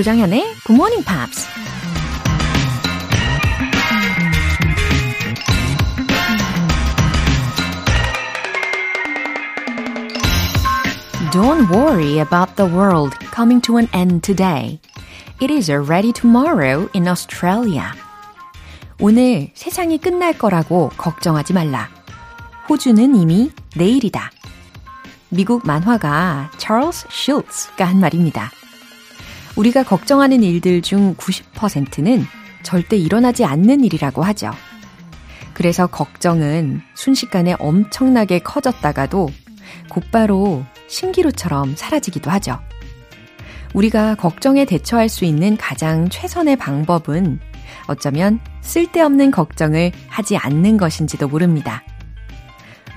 조장현의 Good Morning Pops. Don't worry about the world coming to an end today. It is already tomorrow in Australia. 오늘 세상이 끝날 거라고 걱정하지 말라. 호주는 이미 내일이다. 미국 만화가 찰스 슐츠가 한 말입니다. 우리가 걱정하는 일들 중 90%는 절대 일어나지 않는 일이라고 하죠. 그래서 걱정은 순식간에 엄청나게 커졌다가도 곧바로 신기루처럼 사라지기도 하죠. 우리가 걱정에 대처할 수 있는 가장 최선의 방법은 어쩌면 쓸데없는 걱정을 하지 않는 것인지도 모릅니다.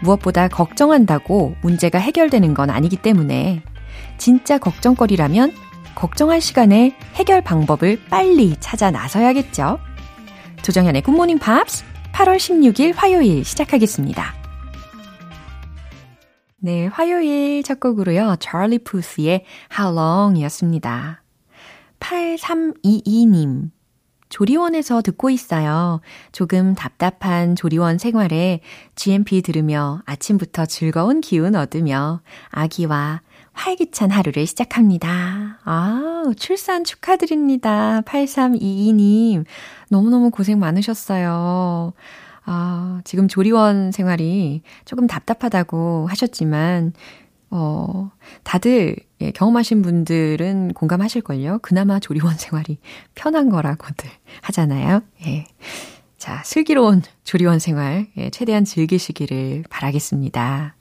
무엇보다 걱정한다고 문제가 해결되는 건 아니기 때문에 진짜 걱정거리라면 걱정할 시간에 해결 방법을 빨리 찾아 나서야겠죠. 조정현의 굿모닝 팝스 8월 16일 화요일 시작하겠습니다. 네, 화요일 첫 곡으로요. charlie puth의 How Long 이었습니다. 8322님. 조리원에서 듣고 있어요. 조금 답답한 조리원 생활에 GMP 들으며 아침부터 즐거운 기운 얻으며 아기와 활기찬 하루를 시작합니다. 아, 출산 축하드립니다. 8322님. 너무너무 고생 많으셨어요. 아, 지금 조리원 생활이 조금 답답하다고 하셨지만, 어, 다들 예, 경험하신 분들은 공감하실걸요? 그나마 조리원 생활이 편한 거라고들 하잖아요. 예. 자, 슬기로운 조리원 생활, 예, 최대한 즐기시기를 바라겠습니다.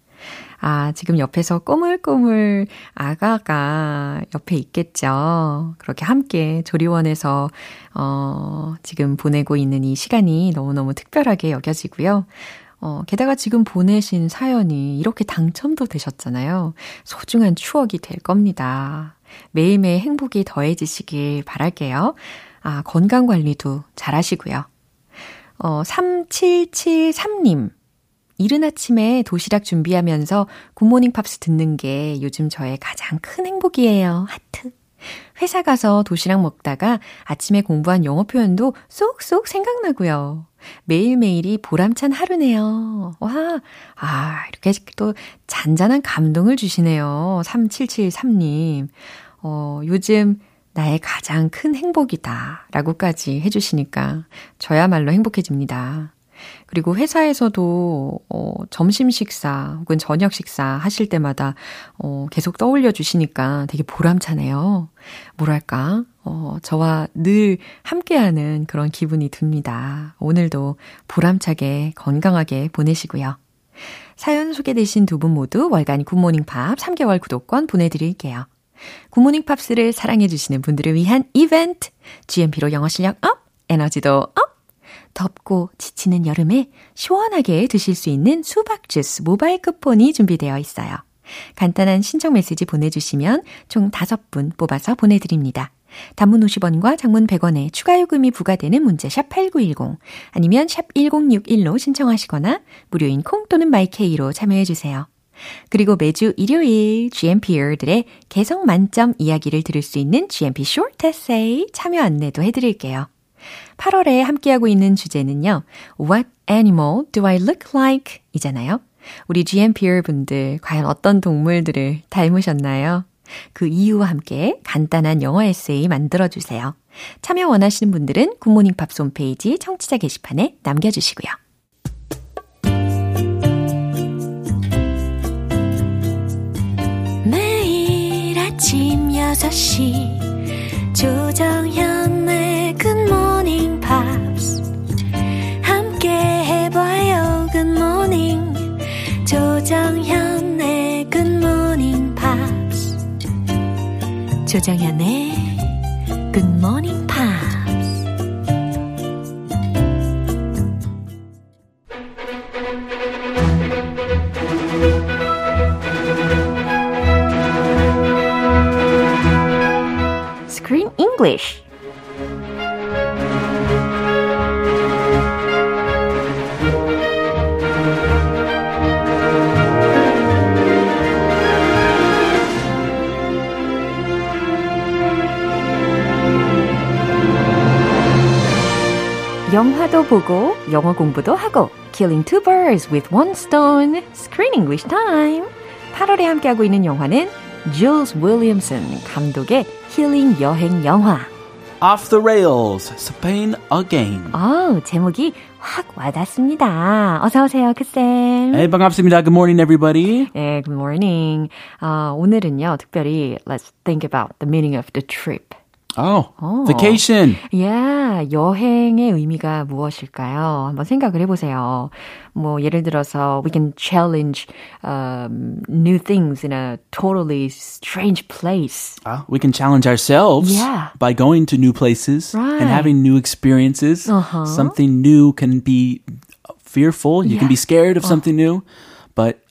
아, 지금 옆에서 꼬물꼬물 아가가 옆에 있겠죠. 그렇게 함께 조리원에서, 어, 지금 보내고 있는 이 시간이 너무너무 특별하게 여겨지고요. 어, 게다가 지금 보내신 사연이 이렇게 당첨도 되셨잖아요. 소중한 추억이 될 겁니다. 매일매일 행복이 더해지시길 바랄게요. 아, 건강 관리도 잘 하시고요. 어, 3773님. 이른 아침에 도시락 준비하면서 굿모닝 팝스 듣는 게 요즘 저의 가장 큰 행복이에요. 하트. 회사 가서 도시락 먹다가 아침에 공부한 영어 표현도 쏙쏙 생각나고요. 매일매일이 보람찬 하루네요. 와, 아, 이렇게 또 잔잔한 감동을 주시네요. 3773님. 어, 요즘 나의 가장 큰 행복이다. 라고까지 해주시니까 저야말로 행복해집니다. 그리고 회사에서도 어, 점심 식사 혹은 저녁 식사 하실 때마다 어, 계속 떠올려 주시니까 되게 보람차네요. 뭐랄까, 어, 저와 늘 함께하는 그런 기분이 듭니다. 오늘도 보람차게 건강하게 보내시고요. 사연 소개되신 두 분 모두 월간 굿모닝 팝스 3개월 구독권 보내드릴게요. 굿모닝 팝스를 사랑해주시는 분들을 위한 이벤트! GMP로 영어 실력 up! 에너지도 up! 덥고 지치는 여름에 시원하게 드실 수 있는 수박 주스 모바일 쿠폰이 준비되어 있어요. 간단한 신청 메시지 보내주시면 총 5분 뽑아서 보내드립니다. 단문 50원과 장문 100원에 추가 요금이 부과되는 문자 샵8910 아니면 샵 1061로 신청하시거나 무료인 콩 또는 마이케이로 참여해 주세요. 그리고 매주 일요일 GMP들의 개성 만점 이야기를 들을 수 있는 GMP Short Essay 참여 안내도 해 드릴게요. 8월에 함께하고 있는 주제는요. What animal do I look like? 이잖아요. 우리 GMPR 분들 과연 어떤 동물들을 닮으셨나요? 그 이유와 함께 간단한 영어 에세이 만들어주세요. 참여 원하시는 분들은 굿모닝 팝스 홈페이지 청취자 게시판에 남겨주시고요. 매일 아침 6시 조정현 조정현의 굿모닝 팝스 조정현의 굿모닝 팝스 Screen English 영화도 보고 영어 공부도 하고 Killing two birds with one stone. Screen English time. 8월에 함께하고 있는 영화는 Jules Williamson 감독의 힐링 여행 영화. Off the Rails, Spain Again. 아, 제목이 확 와닿습니다. 어서 오세요, 크쌤. Hey, 반갑습니다. Good morning, everybody. 네, good morning. 아, 오늘은요, 특별히 let's think about the meaning of the trip. Oh, 어. vacation. 야, 여행의 의미가 무엇일까요? 한번 생각을 해보세요. 뭐, 예를 들어서, we can challenge um, new things in a totally strange place. Ah, we can challenge ourselves Yeah. by going to new places Right. and having new experiences. Uh-huh. Something new can be fearful. You can be scared of something new, but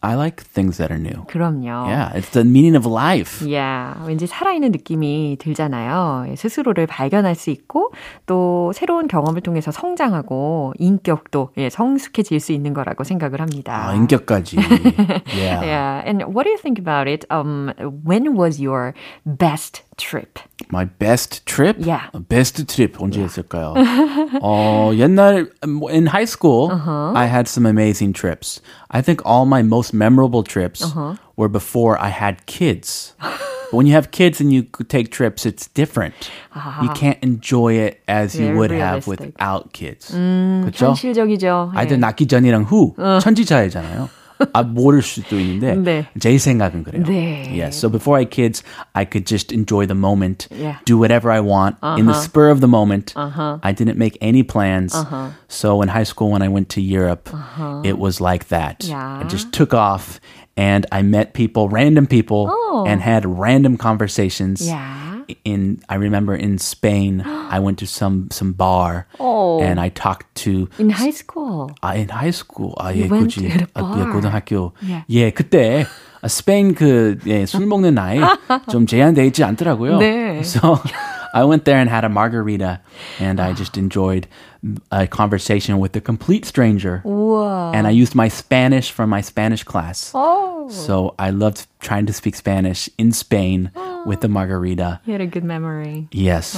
I like things that are new. 그럼요. Yeah, it's the meaning of life. 야, 왠지 살아있는 느낌이 들잖아요. 예, 스스로를 발견할 수 있고 또 새로운 경험을 통해서 성장하고 인격도 예, 성숙해질 수 있는 거라고 생각을 합니다. 아, 인격까지. yeah. Yeah, and what do you think about it? Um, when was your best trip? My best trip? Yeah. Best trip 언제 했을까요? 어, 옛날 um, in high school, Uh-huh. I had some amazing trips. I think all my most memorable trips Uh-huh. were before I had kids. But when you have kids and you could take trips, it's different. You can't enjoy it as you Very would have realistic. without kids. 그렇죠? 현실적이죠. 아이들 예. 낳기 전이랑 후 천지차이잖아요. 아, 모를 수도 있는데 네. 제 생각은 그래요. 네. Yes. So before I had kids, I could just enjoy the moment, Yeah. do whatever I want in the spur of the moment. Uh-huh. I didn't make any plans. So in high school, when I went to Europe, it was like that. Uh-huh. Yeah. I just took off and I met people, random people, and had random conversations. Yeah. In I remember in Spain, I went to some some bar Oh. and I talked to In high school. 아, in high school. 아, You 예, went 그지. to the 아, 예, bar. 고등학교. Yeah. 예, 그때 아, 스페인 그, 예, 술 먹는 나이 좀 제한돼 있지 않더라고요. 네. So, I went there and had a margarita and I just enjoyed a conversation with a complete stranger. 우와. And I used my Spanish from my Spanish class. Oh, So I loved trying to speak Spanish in Spain with the margarita. you had a good memory. Yes.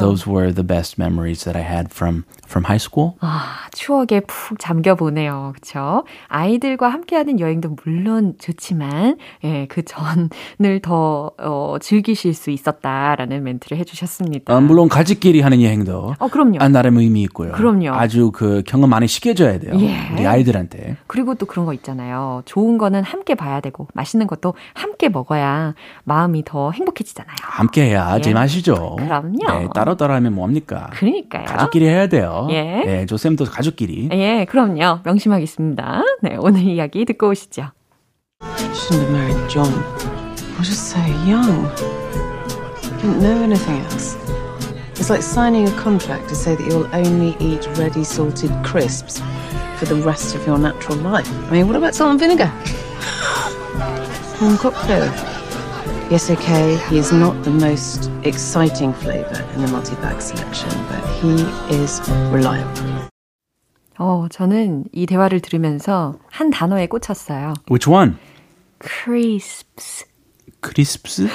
Those were the best memories that I had from from high school. 아, 추억에 푹 잠겨 보네요. 그렇죠? 아이들과 함께하는 여행도 물론 좋지만 예, 그 전을 더 어, 즐기실 수 있었다라는 멘트를 해 주셨습니다. 어, 물론 가족끼리 하는 여행도 어, 그럼요. 아, 나름 의미 있고요. 그럼요. 아주 그 경험 많이 시켜줘야 돼요. 예. 우리 아이들한테. 그리고 또 그런 거 있잖아요. 좋은 거는 함께 봐야 되고 맛있는 것도 함께 먹어야 마음이 더 행복해지잖아요. 함께 해야 예. 제맛이죠. 그럼요. 네, 따로 따로 하면 뭐합니까? 그러니까요. 가족끼리 해야 돼요. 예. 네, 조쌤도 가족끼리. 예, 그럼요. 명심하겠습니다. 네, 오늘 이야기 듣고 오시죠. Shouldn't have married John. I was just so young. Didn't know anything else. It's like signing a contract to say that you'll only eat ready salted crisps for the rest of your natural life. I mean, what about salt and vinegar? Corn cocktail. Yes, okay, he is not the most exciting flavour in the multi-bag selection, but he is reliable. 어, 저는 이 대화를 들으면서 한 단어에 꽂혔어요. Which one? crisps. 크리스프스?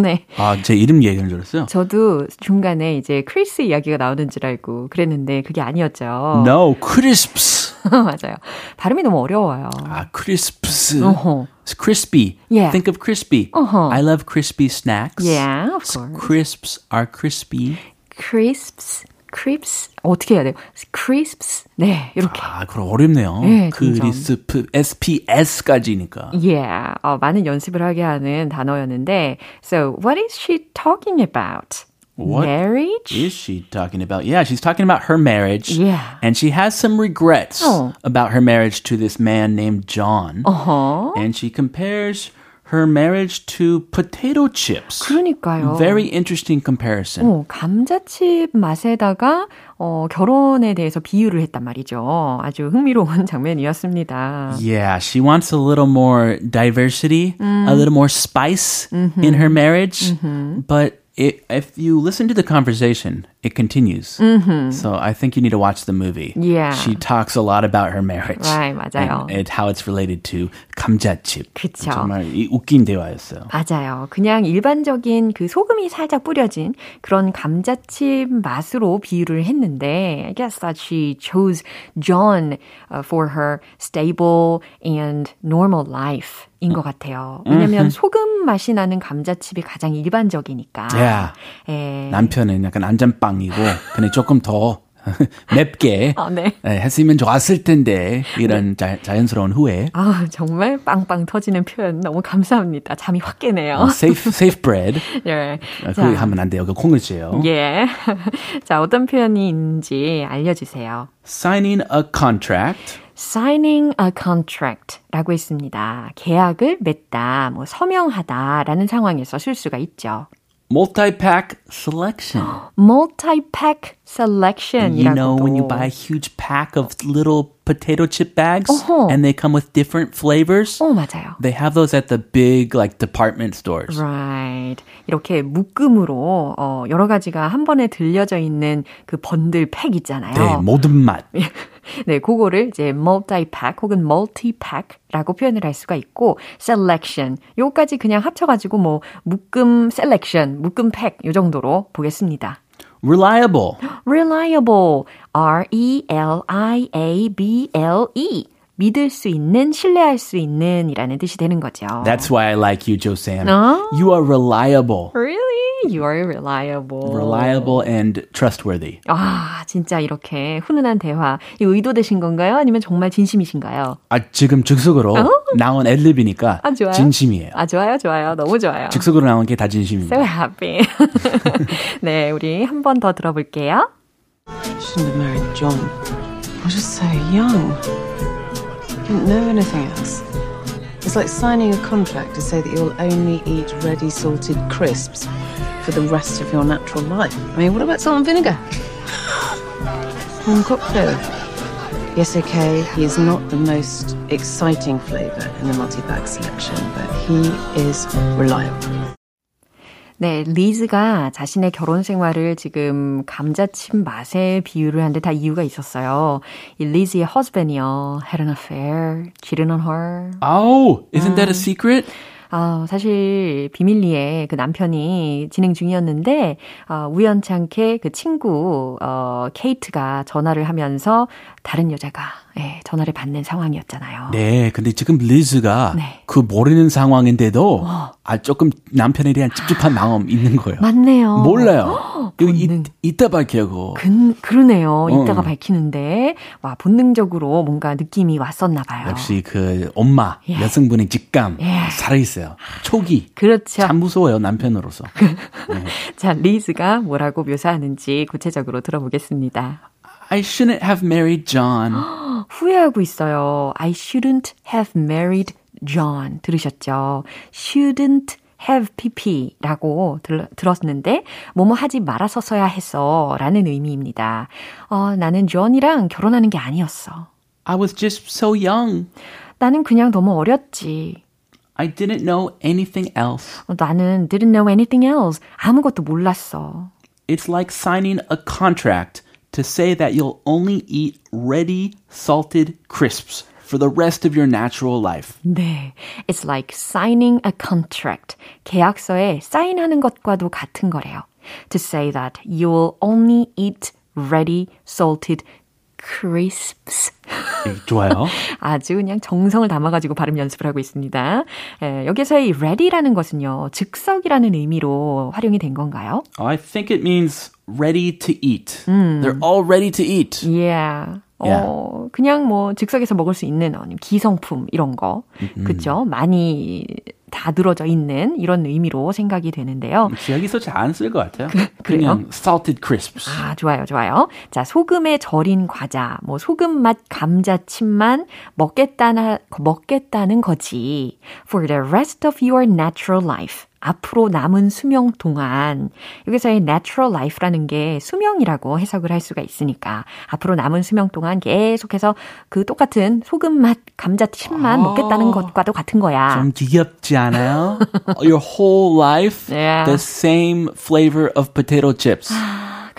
네. 아, 제 이름 얘기하는 줄 알았어요. 저도 중간에 이제 크리스 이야기가 나오는 줄 알고 그랬는데 그게 아니었죠. No, crisps. 맞아요. 발음이 너무 어려워요. 아, crisps. 어허. Crispy. Yeah. Think of crispy. Uh-huh. I love crispy snacks. Yeah, of course. Crisps are crispy. crisps, crisps 어떻게 해야 돼요? crisps. 네, 이렇게. 아, 그럼 어렵네요. 네, 점점. 크리스프, SPS까지니까. Yeah, 어, 많은 연습을 하게 하는 단어였는데, so what is she talking about? What Marriage? is she talking about? Yeah, she's talking about her marriage. Yeah. And she has some regrets Oh. about her marriage to this man named John. 어허. And she compares her marriage to potato chips. 그러니까요. Very interesting comparison. 어, 감자칩 맛에다가 어, 결혼에 대해서 비유를 했단 말이죠. 아주 흥미로운 장면이었습니다. Yeah, she wants a little more diversity, a little more spice in her marriage. But if you listen to the conversation, it continues. Mm-hmm. So I think you need to watch the movie. Yeah. She talks a lot about her marriage. Right, 맞아요. And, and how it's related to 감자칩. 그쵸. 정말 이 웃긴 대화였어요. 맞아요. 그냥 일반적인 그 소금이 살짝 뿌려진 그런 감자칩 맛으로 비유를 했는데, I guess that she chose John uh, for her stable and normal life. 인것 같아요. 왜냐면 소금 맛이 나는 감자칩이 가장 일반적이니까. Yeah. 예. 남편은 약간 안전빵 이고, 근데 조금 더 맵게 아, 네. 예, 했으면 좋았을 텐데 이런 자, 자연스러운 후회. 아, 정말 빵빵 터지는 표현 너무 감사합니다. 잠이 확 깨네요. 어, safe safe bread. 예. 어, 그거 하면 안 돼요. 그 콩을 찌요. 예. 자, 어떤 표현이 있는지 알려주세요. Signing a contract. signing a contract 라고 했습니다. 계약을 맺다, 뭐 서명하다 라는 상황에서 쓸 수가 있죠. Multi-pack selection. multi-pack selection You know 이라고도. when you buy a huge pack of little potato chip bags 어허. and they come with different flavors. 어, 맞아요. They have those at the big like department stores. Right. 이렇게 묶음으로 어, 여러 가지가 한 번에 들려져 있는 그 번들 팩 있잖아요. 네, 모든 맛. 네, 그거를 이제 multi-pack 혹은 multi-pack라고 표현을 할 수가 있고 selection 요까지 그냥 합쳐 가지고 뭐 묶음 selection, 묶음 팩 요 정도로 보겠습니다. Reliable. reliable, R-E-L-I-A-B-L-E 믿을 수 있는, 신뢰할 수 있는 이라는 뜻이 되는 거죠. That's why I like you, Joe Sam. Oh. You are reliable. Really? You are reliable. Reliable and trustworthy. 아, 진짜 이렇게 훈훈한 대화. 이 의도되신 건가요? 아니면 정말 진심이신가요? 아, 지금 즉석으로 나온 앨립이니까 아, 좋아요. 진심이에요. 아, 좋아요, 좋아요. 너무 좋아요. 즉석으로 나온 게 다 진심입니다. So happy. 네, 우리 한 번 더 들어볼게요. Shouldn't have married John. I was just so young. Didn't know anything else. It's like signing a contract to say that you'll only eat ready salted crisps for the rest of your natural life. I mean, what about salt and vinegar? One cocktail. Yes, okay, he is not the most exciting flavour in the multi-bag selection, but he is reliable. 네, 리즈가 자신의 결혼 생활을 지금 감자칩 맛에 비유를 한 데 다 이유가 있었어요. 이 리즈의 husband이요. had an affair, cheated on her. Oh, isn't that a secret? 아, 사실 비밀리에 그 남편이 진행 중이었는데 어, 우연찮게 그 친구 어, 케이트가 전화를 하면서 다른 여자가 예, 전화를 받는 상황이었잖아요. 네, 근데 지금 리즈가 네. 그 모르는 상황인데도 아 조금 남편에 대한 찝찝한 마음 있는 거예요. 맞네요. 몰라요. 이, 본능. 이따 밝혀고. 그, 그러네요. 이따가 어. 밝히는데 와 본능적으로 뭔가 느낌이 왔었나 봐요. 역시 그 엄마 예. 여성분의 직감 예. 살아 있어요. 초기. 그렇죠. 참 무서워요 남편으로서. 자, 리즈가 뭐라고 묘사하는지 구체적으로 들어보겠습니다. I shouldn't have married John. 후회하고 있어요. I shouldn't have married John. 들으셨죠? shouldn't have pp라고 들, 들었는데 뭐뭐 하지 말았었어야 했어 라는 의미입니다. 어, 나는 존이랑 결혼하는 게 아니었어. I was just so young. 나는 그냥 너무 어렸지. I didn't know anything else. 어, 나는 didn't know anything else. 아무것도 몰랐어. It's like signing a contract to say that you'll only eat ready salted crisps for the rest of your natural life. 네. It's like signing a contract. 계약서에 사인하는 것과도 같은 거래요. To say that you'll only eat ready salted crisps. 네, 좋아요. 아주 그냥 정성을 담아가지고 발음 연습을 하고 있습니다. 에, 여기서의 ready라는 것은요, 즉석이라는 의미로 활용이 된 건가요? I think it means ready to eat. They're all ready to eat. Yeah. 어, 그냥 뭐 즉석에서 먹을 수 있는 아니면 기성품 이런 거. 그죠? 많이 다 들어져 있는 이런 의미로 생각이 되는데요. 여기서 잘 안 쓸 것 같아요. 그래요? 그 냥 salted crisps. 아, 좋아요, 좋아요. 자, 소금에 절인 과자, 뭐 소금 맛 감자칩만 먹겠다나, 먹겠다는 거지. For the rest of your natural life. 앞으로 남은 수명 동안 여기서의 natural life라는 게 수명이라고 해석을 할 수가 있으니까 앞으로 남은 수명 동안 계속해서 그 똑같은 소금 맛 감자 칩만 먹겠다는 것과도 같은 거야. 좀 귀엽지 않아요? Your whole life, Yeah. the same flavor of potato chips.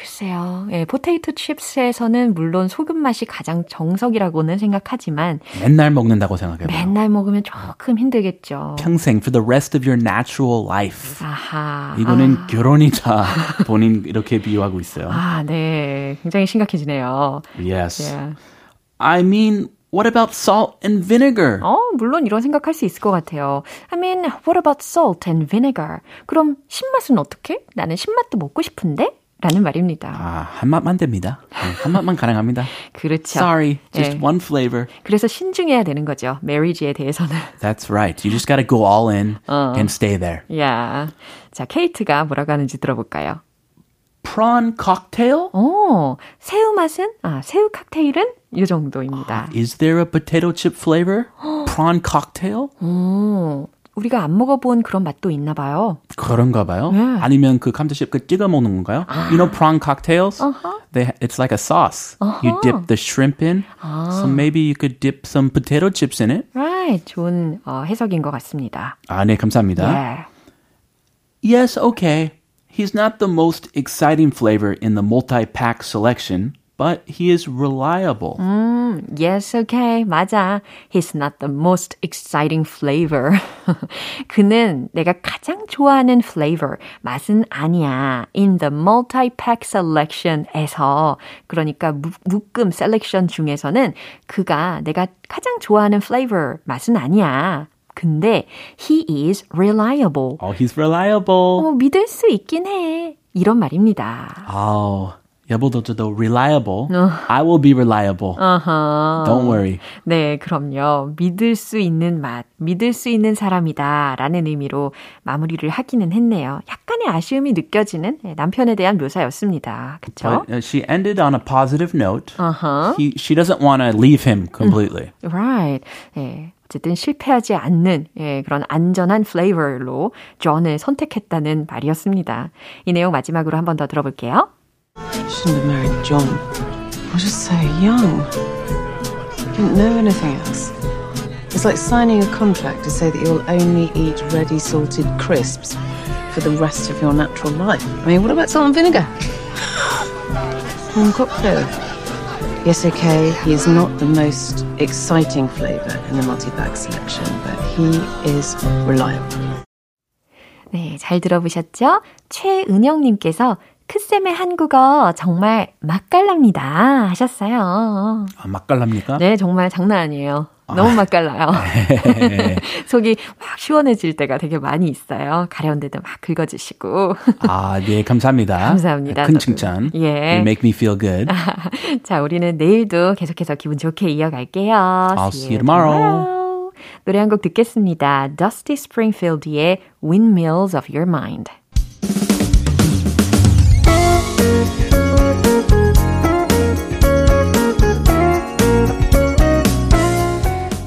글쎄요. 예, 포테이토 칩스에서는 물론 소금 맛이 가장 정석이라고는 생각하지만 맨날 먹는다고 생각해봐요. 맨날 먹으면 조금 힘들겠죠. 평생 for the rest of your natural life. 아하. 이거는 아. 결혼이자 본인 이렇게 비유하고 있어요. 아, 네. 굉장히 심각해지네요. Yes. 예. I mean, what about salt and vinegar? 어, 물론 이런 생각할 수 있을 것 같아요. I mean, what about salt and vinegar? 그럼 신맛은 어떻게? 나는 신맛도 먹고 싶은데? 라는 말입니다. 아, 한 맛만 됩니다. 네, 한 맛만 가능합니다. 그렇죠. Sorry, just 예. one flavor. 그래서 신중해야 되는 거죠. 메리지에 대해서는. That's right. You just gotta go all in and stay there. 야. 자, 케이트가 뭐라고 하는지 들어볼까요? Prawn cocktail? 어, 새우 맛은? 아, 새우 칵테일은? 이 정도입니다. Is there a potato chip flavor? Prawn cocktail? 오, 우리가 안 먹어본 그런 맛도 있나 봐요. 그런가 봐요. 네. 아니면 그 감자칩 그 찍어 먹는 건가요? You know prawn cocktails? They it's like a sauce. You dip the shrimp in. So maybe you could dip some potato chips in it. Right, 좋은 어, 해석인 것 같습니다. 아, 네, 감사합니다. 예. Yes, okay. He's not the most exciting flavor in the multi-pack selection, but he is reliable. Yes, okay. 맞아. He's not the most exciting flavor. 그는 내가 가장 좋아하는 flavor, 맛은 아니야. In the multi-pack selection에서, 그러니까 무- 묶음 selection 중에서는 그가 내가 가장 좋아하는 flavor, 맛은 아니야. 근데 he is reliable. Oh, he's reliable. 어, 믿을 수 있긴 해. 이런 말입니다. Oh, 여보도저도 reliable. I will be reliable. Don't worry. 네, 그럼요. 믿을 수 있는 맛, 믿을 수 있는 사람이다 라는 의미로 마무리를 하기는 했네요. 약간의 아쉬움이 느껴지는 네, 남편에 대한 묘사였습니다. 그쵸? But uh, she ended on a positive note. Uh-huh. He, she doesn't want to leave him completely. Right. 예. 어쨌든 실패하지 않는 예, 그런 안전한 플레이버로 존을 선택했다는 말이었습니다. 이 내용 마지막으로 한 번 더 들어볼게요. Shouldn't have married John. I was just so young. Didn't know anything else. It's like signing a contract to say that you'll only eat ready salted crisps for the rest of your natural life. I mean, what about salt and vinegar? One cocktail. Yes, okay, he is not the most exciting flavour in the multi-pack selection, but he is reliable. 네, 잘 들어보셨죠? 최은영님께서 크쌤의 한국어 정말 맛깔납니다 하셨어요. 아, 맛깔납니까? 네, 정말 장난 아니에요. 너무 맛깔나요. 속이 확 시원해질 때가 되게 많이 있어요. 가려운 데도 막 긁어주시고. 아, 네, 감사합니다. 감사합니다. 큰 저도. 칭찬. 예. You make me feel good. 자, 우리는 내일도 계속해서 기분 좋게 이어갈게요. I'll see you tomorrow. 노래 한 곡 듣겠습니다. Dusty Springfield의 Windmills of Your Mind.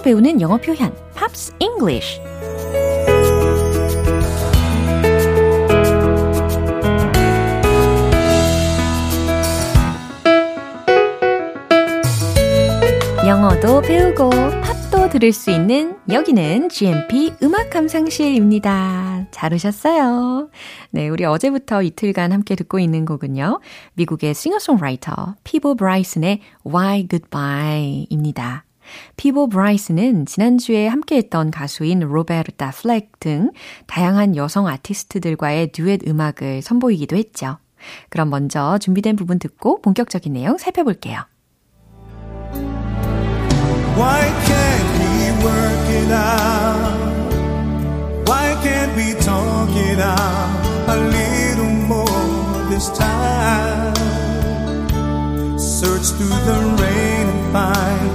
팝으로 배우는 영어 표현 Pops English 영어도 배우고 팝도 들을 수 있는 여기는 GMP 음악 감상실입니다. 잘 오셨어요. 네, 우리 어제부터 이틀간 함께 듣고 있는 곡은요. 미국의 싱어송라이터 피보 브라이슨의 Why Goodbye입니다. 피보 브라이슨은 지난주에 함께했던 가수인 로베르타 플렉 등 다양한 여성 아티스트들과의 듀엣 음악을 선보이기도 했죠. 그럼 먼저 준비된 부분 듣고 본격적인 내용 살펴볼게요. Why can't we work it out? Why can't we talk it out a little more this time? Search through the rain and find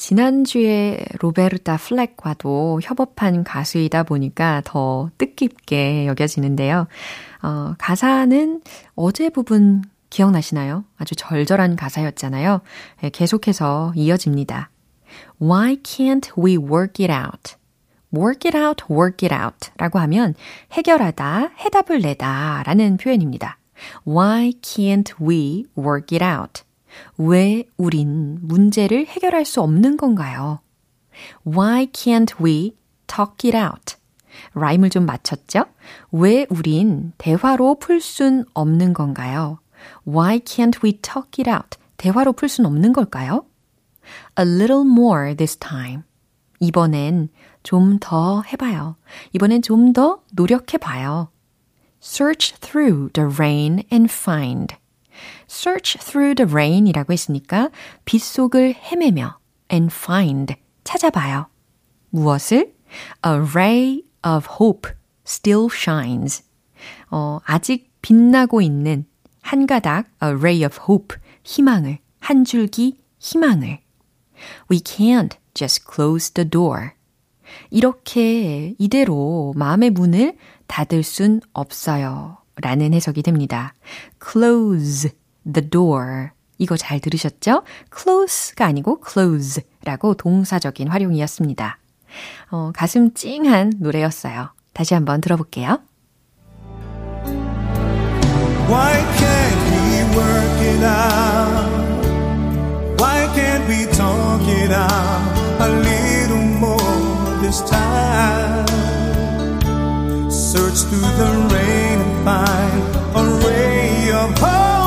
지난주에 로베르타 플렉과도 협업한 가수이다 보니까 더 뜻깊게 여겨지는데요. 어, 가사는 어제 부분 기억나시나요? 아주 절절한 가사였잖아요. 네, 계속해서 이어집니다. Why can't we work it out? work it out, work it out 라고 하면 해결하다, 해답을 내다 라는 표현입니다. Why can't we work it out? 왜 우린 문제를 해결할 수 없는 건가요? Why can't we talk it out? 라임을 좀 맞췄죠? 왜 우린 대화로 풀 순 없는 건가요? Why can't we talk it out? 대화로 풀 순 없는 걸까요? A little more this time. 이번엔 좀 더 해봐요. 이번엔 좀 더 노력해봐요. Search through the rain and find. Search through the rain 이라고 했으니까 빗속을 헤매며 and find 찾아봐요. 무엇을? A ray of hope still shines. 어, 아직 빛나고 있는 한 가닥 a ray of hope 희망을 한 줄기 희망을 We can't just close the door. 이렇게 이대로 마음의 문을 닫을 순 없어요. 라는 해석이 됩니다. close the door. 이거 잘 들으셨죠? close가 아니고 close라고 동사적인 활용이었습니다. 어, 가슴 찡한 노래였어요. 다시 한번 들어볼게요. Why can't we work it out? Why can't we talk it out a little more this time? Search through the rain and find a ray of hope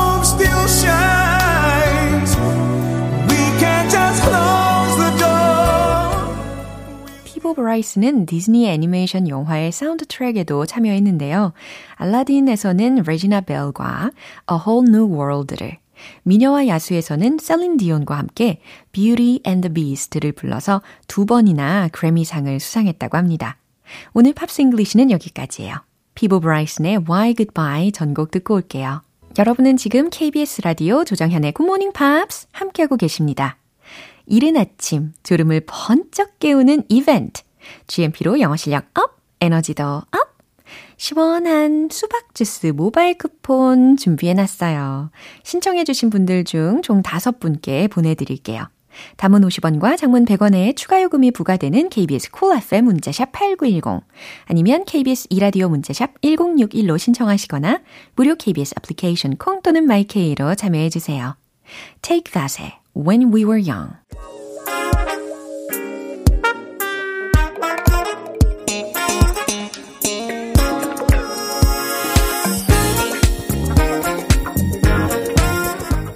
피보 브라이슨은 디즈니 애니메이션 영화의 사운드 트랙에도 참여했는데요. 알라딘에서는 레지나 벨과 A Whole New World를 미녀와 야수에서는 셀린 디온과 함께 Beauty and the Beast를 불러서 두 번이나 그래미상을 수상했다고 합니다. 오늘 Pops English는 여기까지예요. 피보 브라이슨의 Why Goodbye 전곡 듣고 올게요. 여러분은 지금 KBS 라디오 조정현의 Morning Pops 함께하고 계십니다. 이른 아침 졸음을 번쩍 깨우는 이벤트. GMP로 영어 실력 up, 에너지도 up. 시원한 수박 주스 모바일 쿠폰 준비해 놨어요. 신청해 주신 분들 중 총 5분께 보내 드릴게요. 단문 50원과 장문 100원의 추가 요금이 부과되는 KBS Cool FM 문자 샵 8910 아니면 KBS 이라디오 문자 샵 1061로 신청하시거나 무료 KBS 애플리케이션 콩 또는 마이케이로 참여해 주세요. Take That의 When We Were Young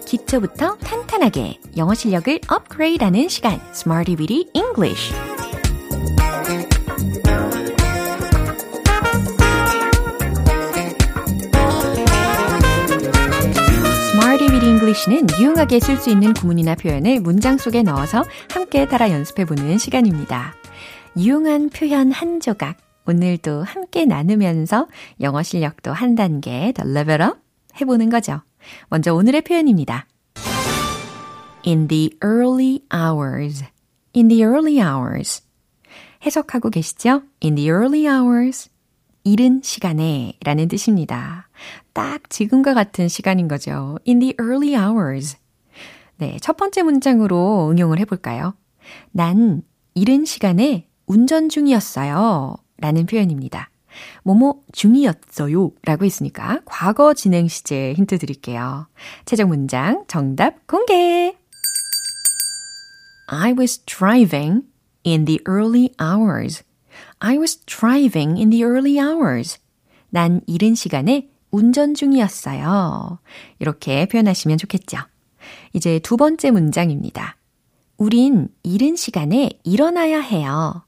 기초부터 탄 탄하게 영어 실력을 업그레이드하는 시간 Smarty Weedy English English는 유용하게 쓸 수 있는 구문이나 표현을 문장 속에 넣어서 함께 따라 연습해보는 시간입니다. 유용한 표현 한 조각 오늘도 함께 나누면서 영어 실력도 한 단계 더 레벨업 해보는 거죠. 먼저 오늘의 표현입니다. In the early hours. In the early hours. 해석하고 계시죠? In the early hours. 이른 시간에 라는 뜻입니다. 딱 지금과 같은 시간인 거죠. In the early hours. 네, 첫 번째 문장으로 응용을 해볼까요? 난 이른 시간에 운전 중이었어요. 라는 표현입니다. 뭐뭐 중이었어요 라고 했으니까 과거 진행 시제 힌트 드릴게요. 최종 문장 정답 공개! I was driving in the early hours. I was driving in the early hours. 난 이른 시간에 운전 중이었어요. 이렇게 표현하시면 좋겠죠. 이제 두 번째 문장입니다. 우린 이른 시간에 일어나야 해요.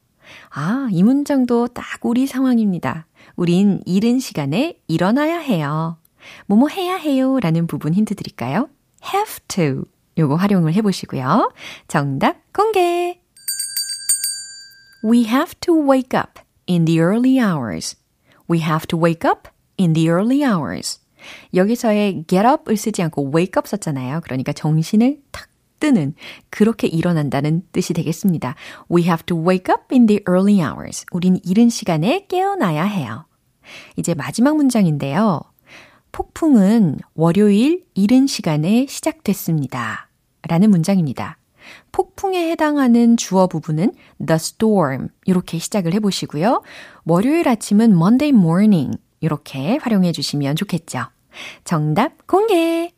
아, 이 문장도 딱 우리 상황입니다. 우린 이른 시간에 일어나야 해요. 뭐뭐 해야 해요 라는 부분 힌트 드릴까요? have to. 요거 활용을 해보시고요. 정답 공개! We have to wake up in the early hours. We have to wake up in the early hours. 여기서의 get up을 쓰지 않고 wake up 썼잖아요. 그러니까 정신을 탁 뜨는 그렇게 일어난다는 뜻이 되겠습니다. We have to wake up in the early hours. 우린 이른 시간에 깨어나야 해요. 이제 마지막 문장인데요. 폭풍은 월요일 이른 시간에 시작됐습니다. 라는 문장입니다. 폭풍에 해당하는 주어 부분은 the storm 이렇게 시작을 해보시고요. 월요일 아침은 Monday morning 이렇게 활용해 주시면 좋겠죠. 정답 공개!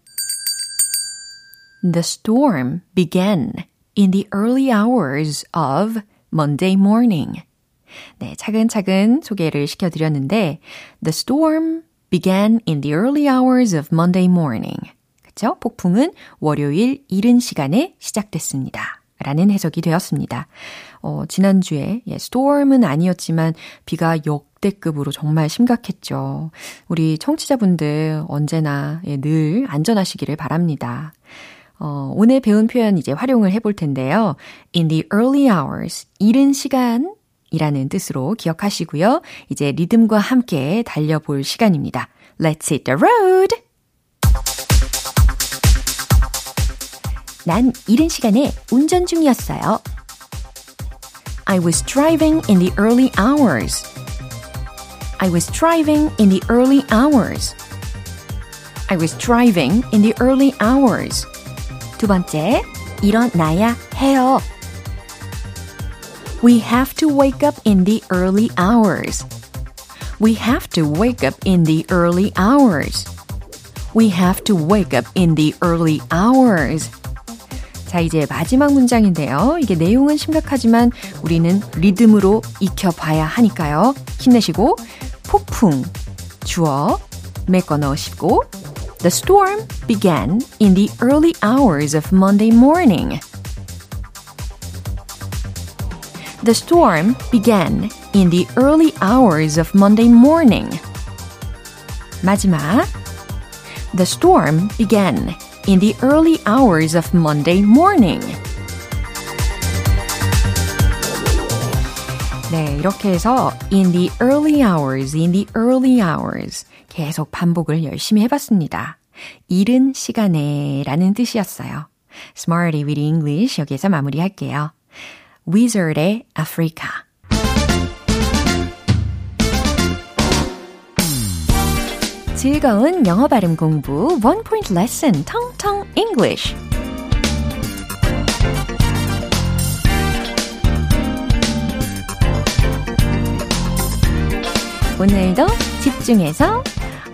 The storm began in the early hours of Monday morning. 네, 차근차근 소개를 시켜드렸는데, The storm began in the early hours of Monday morning. 그쵸? 폭풍은 월요일 이른 시간에 시작됐습니다. 라는 해석이 되었습니다. 어, 지난주에, 예, storm은 아니었지만 비가 역대급으로 정말 심각했죠. 우리 청취자분들 언제나 예, 늘 안전하시기를 바랍니다. 어, 오늘 배운 표현 이제 활용을 해볼 텐데요. In the early hours, 이른 시간 이라는 뜻으로 기억하시고요. 이제 리듬과 함께 달려볼 시간입니다. Let's hit the road! 난 이른 시간에 운전 중이었어요. I was driving in the early hours. I was driving in the early hours. I was driving in the early hours. 두 번째, 일어나야 해요. We have to wake up in the early hours. We have to wake up in the early hours. We have to wake up in the early hours. 자, 이제 마지막 문장인데요. 이게 내용은 심각하지만 우리는 리듬으로 익혀봐야 하니까요. 힘내시고, 폭풍, 주어, 메꿔 넣으시고, The storm began in the early hours of Monday morning. The storm began in the early hours of Monday morning. 마지막. The storm began in the early hours of Monday morning. 네, 이렇게 해서 in the early hours, in the early hours 계속 반복을 열심히 해봤습니다. 이른 시간에 라는 뜻이었어요. Smarty with English 여기에서 마무리할게요. Wizard의 Africa. 즐거운 영어 발음 공부 One Point Lesson 텅텅 English. 오늘도 집중해서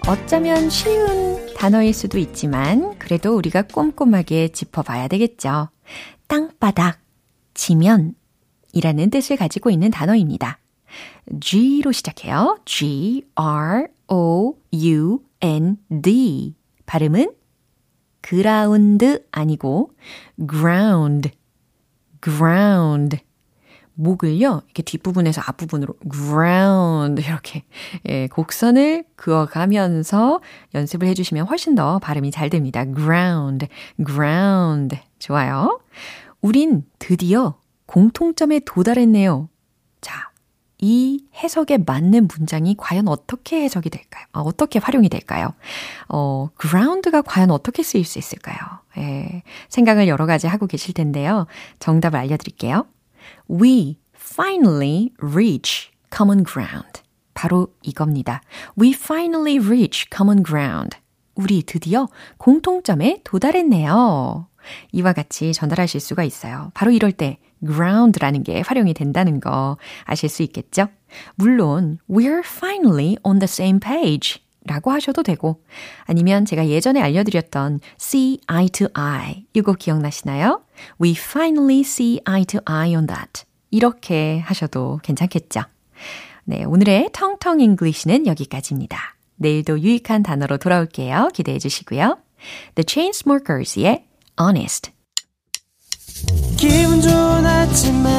어쩌면 쉬운 단어일 수도 있지만 그래도 우리가 꼼꼼하게 짚어봐야 되겠죠. 땅바닥, 지면 이라는 뜻을 가지고 있는 단어입니다. G로 시작해요. G, R, O, U, N, D. 발음은 그라운드 아니고 ground, ground. 목을요, 이렇게 뒷부분에서 앞부분으로 ground 이렇게 예, 곡선을 그어가면서 연습을 해주시면 훨씬 더 발음이 잘 됩니다. ground, ground. 좋아요. 우린 드디어 공통점에 도달했네요. 자, 이 해석에 맞는 문장이 과연 어떻게 해석이 될까요? 아, 어떻게 활용이 될까요? 어, ground가 과연 어떻게 쓰일 수 있을까요? 예, 생각을 여러 가지 하고 계실 텐데요. 정답을 알려드릴게요. We finally reach common ground. 바로 이겁니다. We finally reach common ground. 우리 드디어 공통점에 도달했네요. 이와 같이 전달하실 수가 있어요. 바로 이럴 때 ground라는 게 활용이 된다는 거 아실 수 있겠죠? 물론 we're finally on the same page 라고 하셔도 되고 아니면 제가 예전에 알려드렸던 see eye to eye 이거 기억나시나요? We finally see eye to eye on that 이렇게 하셔도 괜찮겠죠? 네, 오늘의 텅텅 English는 여기까지입니다. 내일도 유익한 단어로 돌아올게요. 기대해 주시고요. The Chainsmokers의 Honest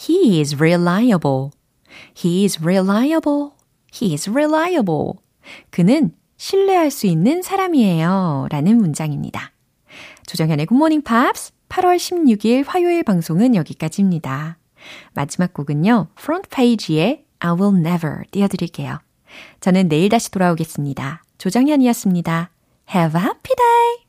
He is reliable. He is reliable. He is reliable. 그는 신뢰할 수 있는 사람이에요. 라는 문장입니다. 조정현의 굿모닝 팝스 8월 16일 화요일 방송은 여기까지입니다. 마지막 곡은요. 프론트 페이지의 I will never 띄워드릴게요. 저는 내일 다시 돌아오겠습니다. 조정현이었습니다. Have a happy day!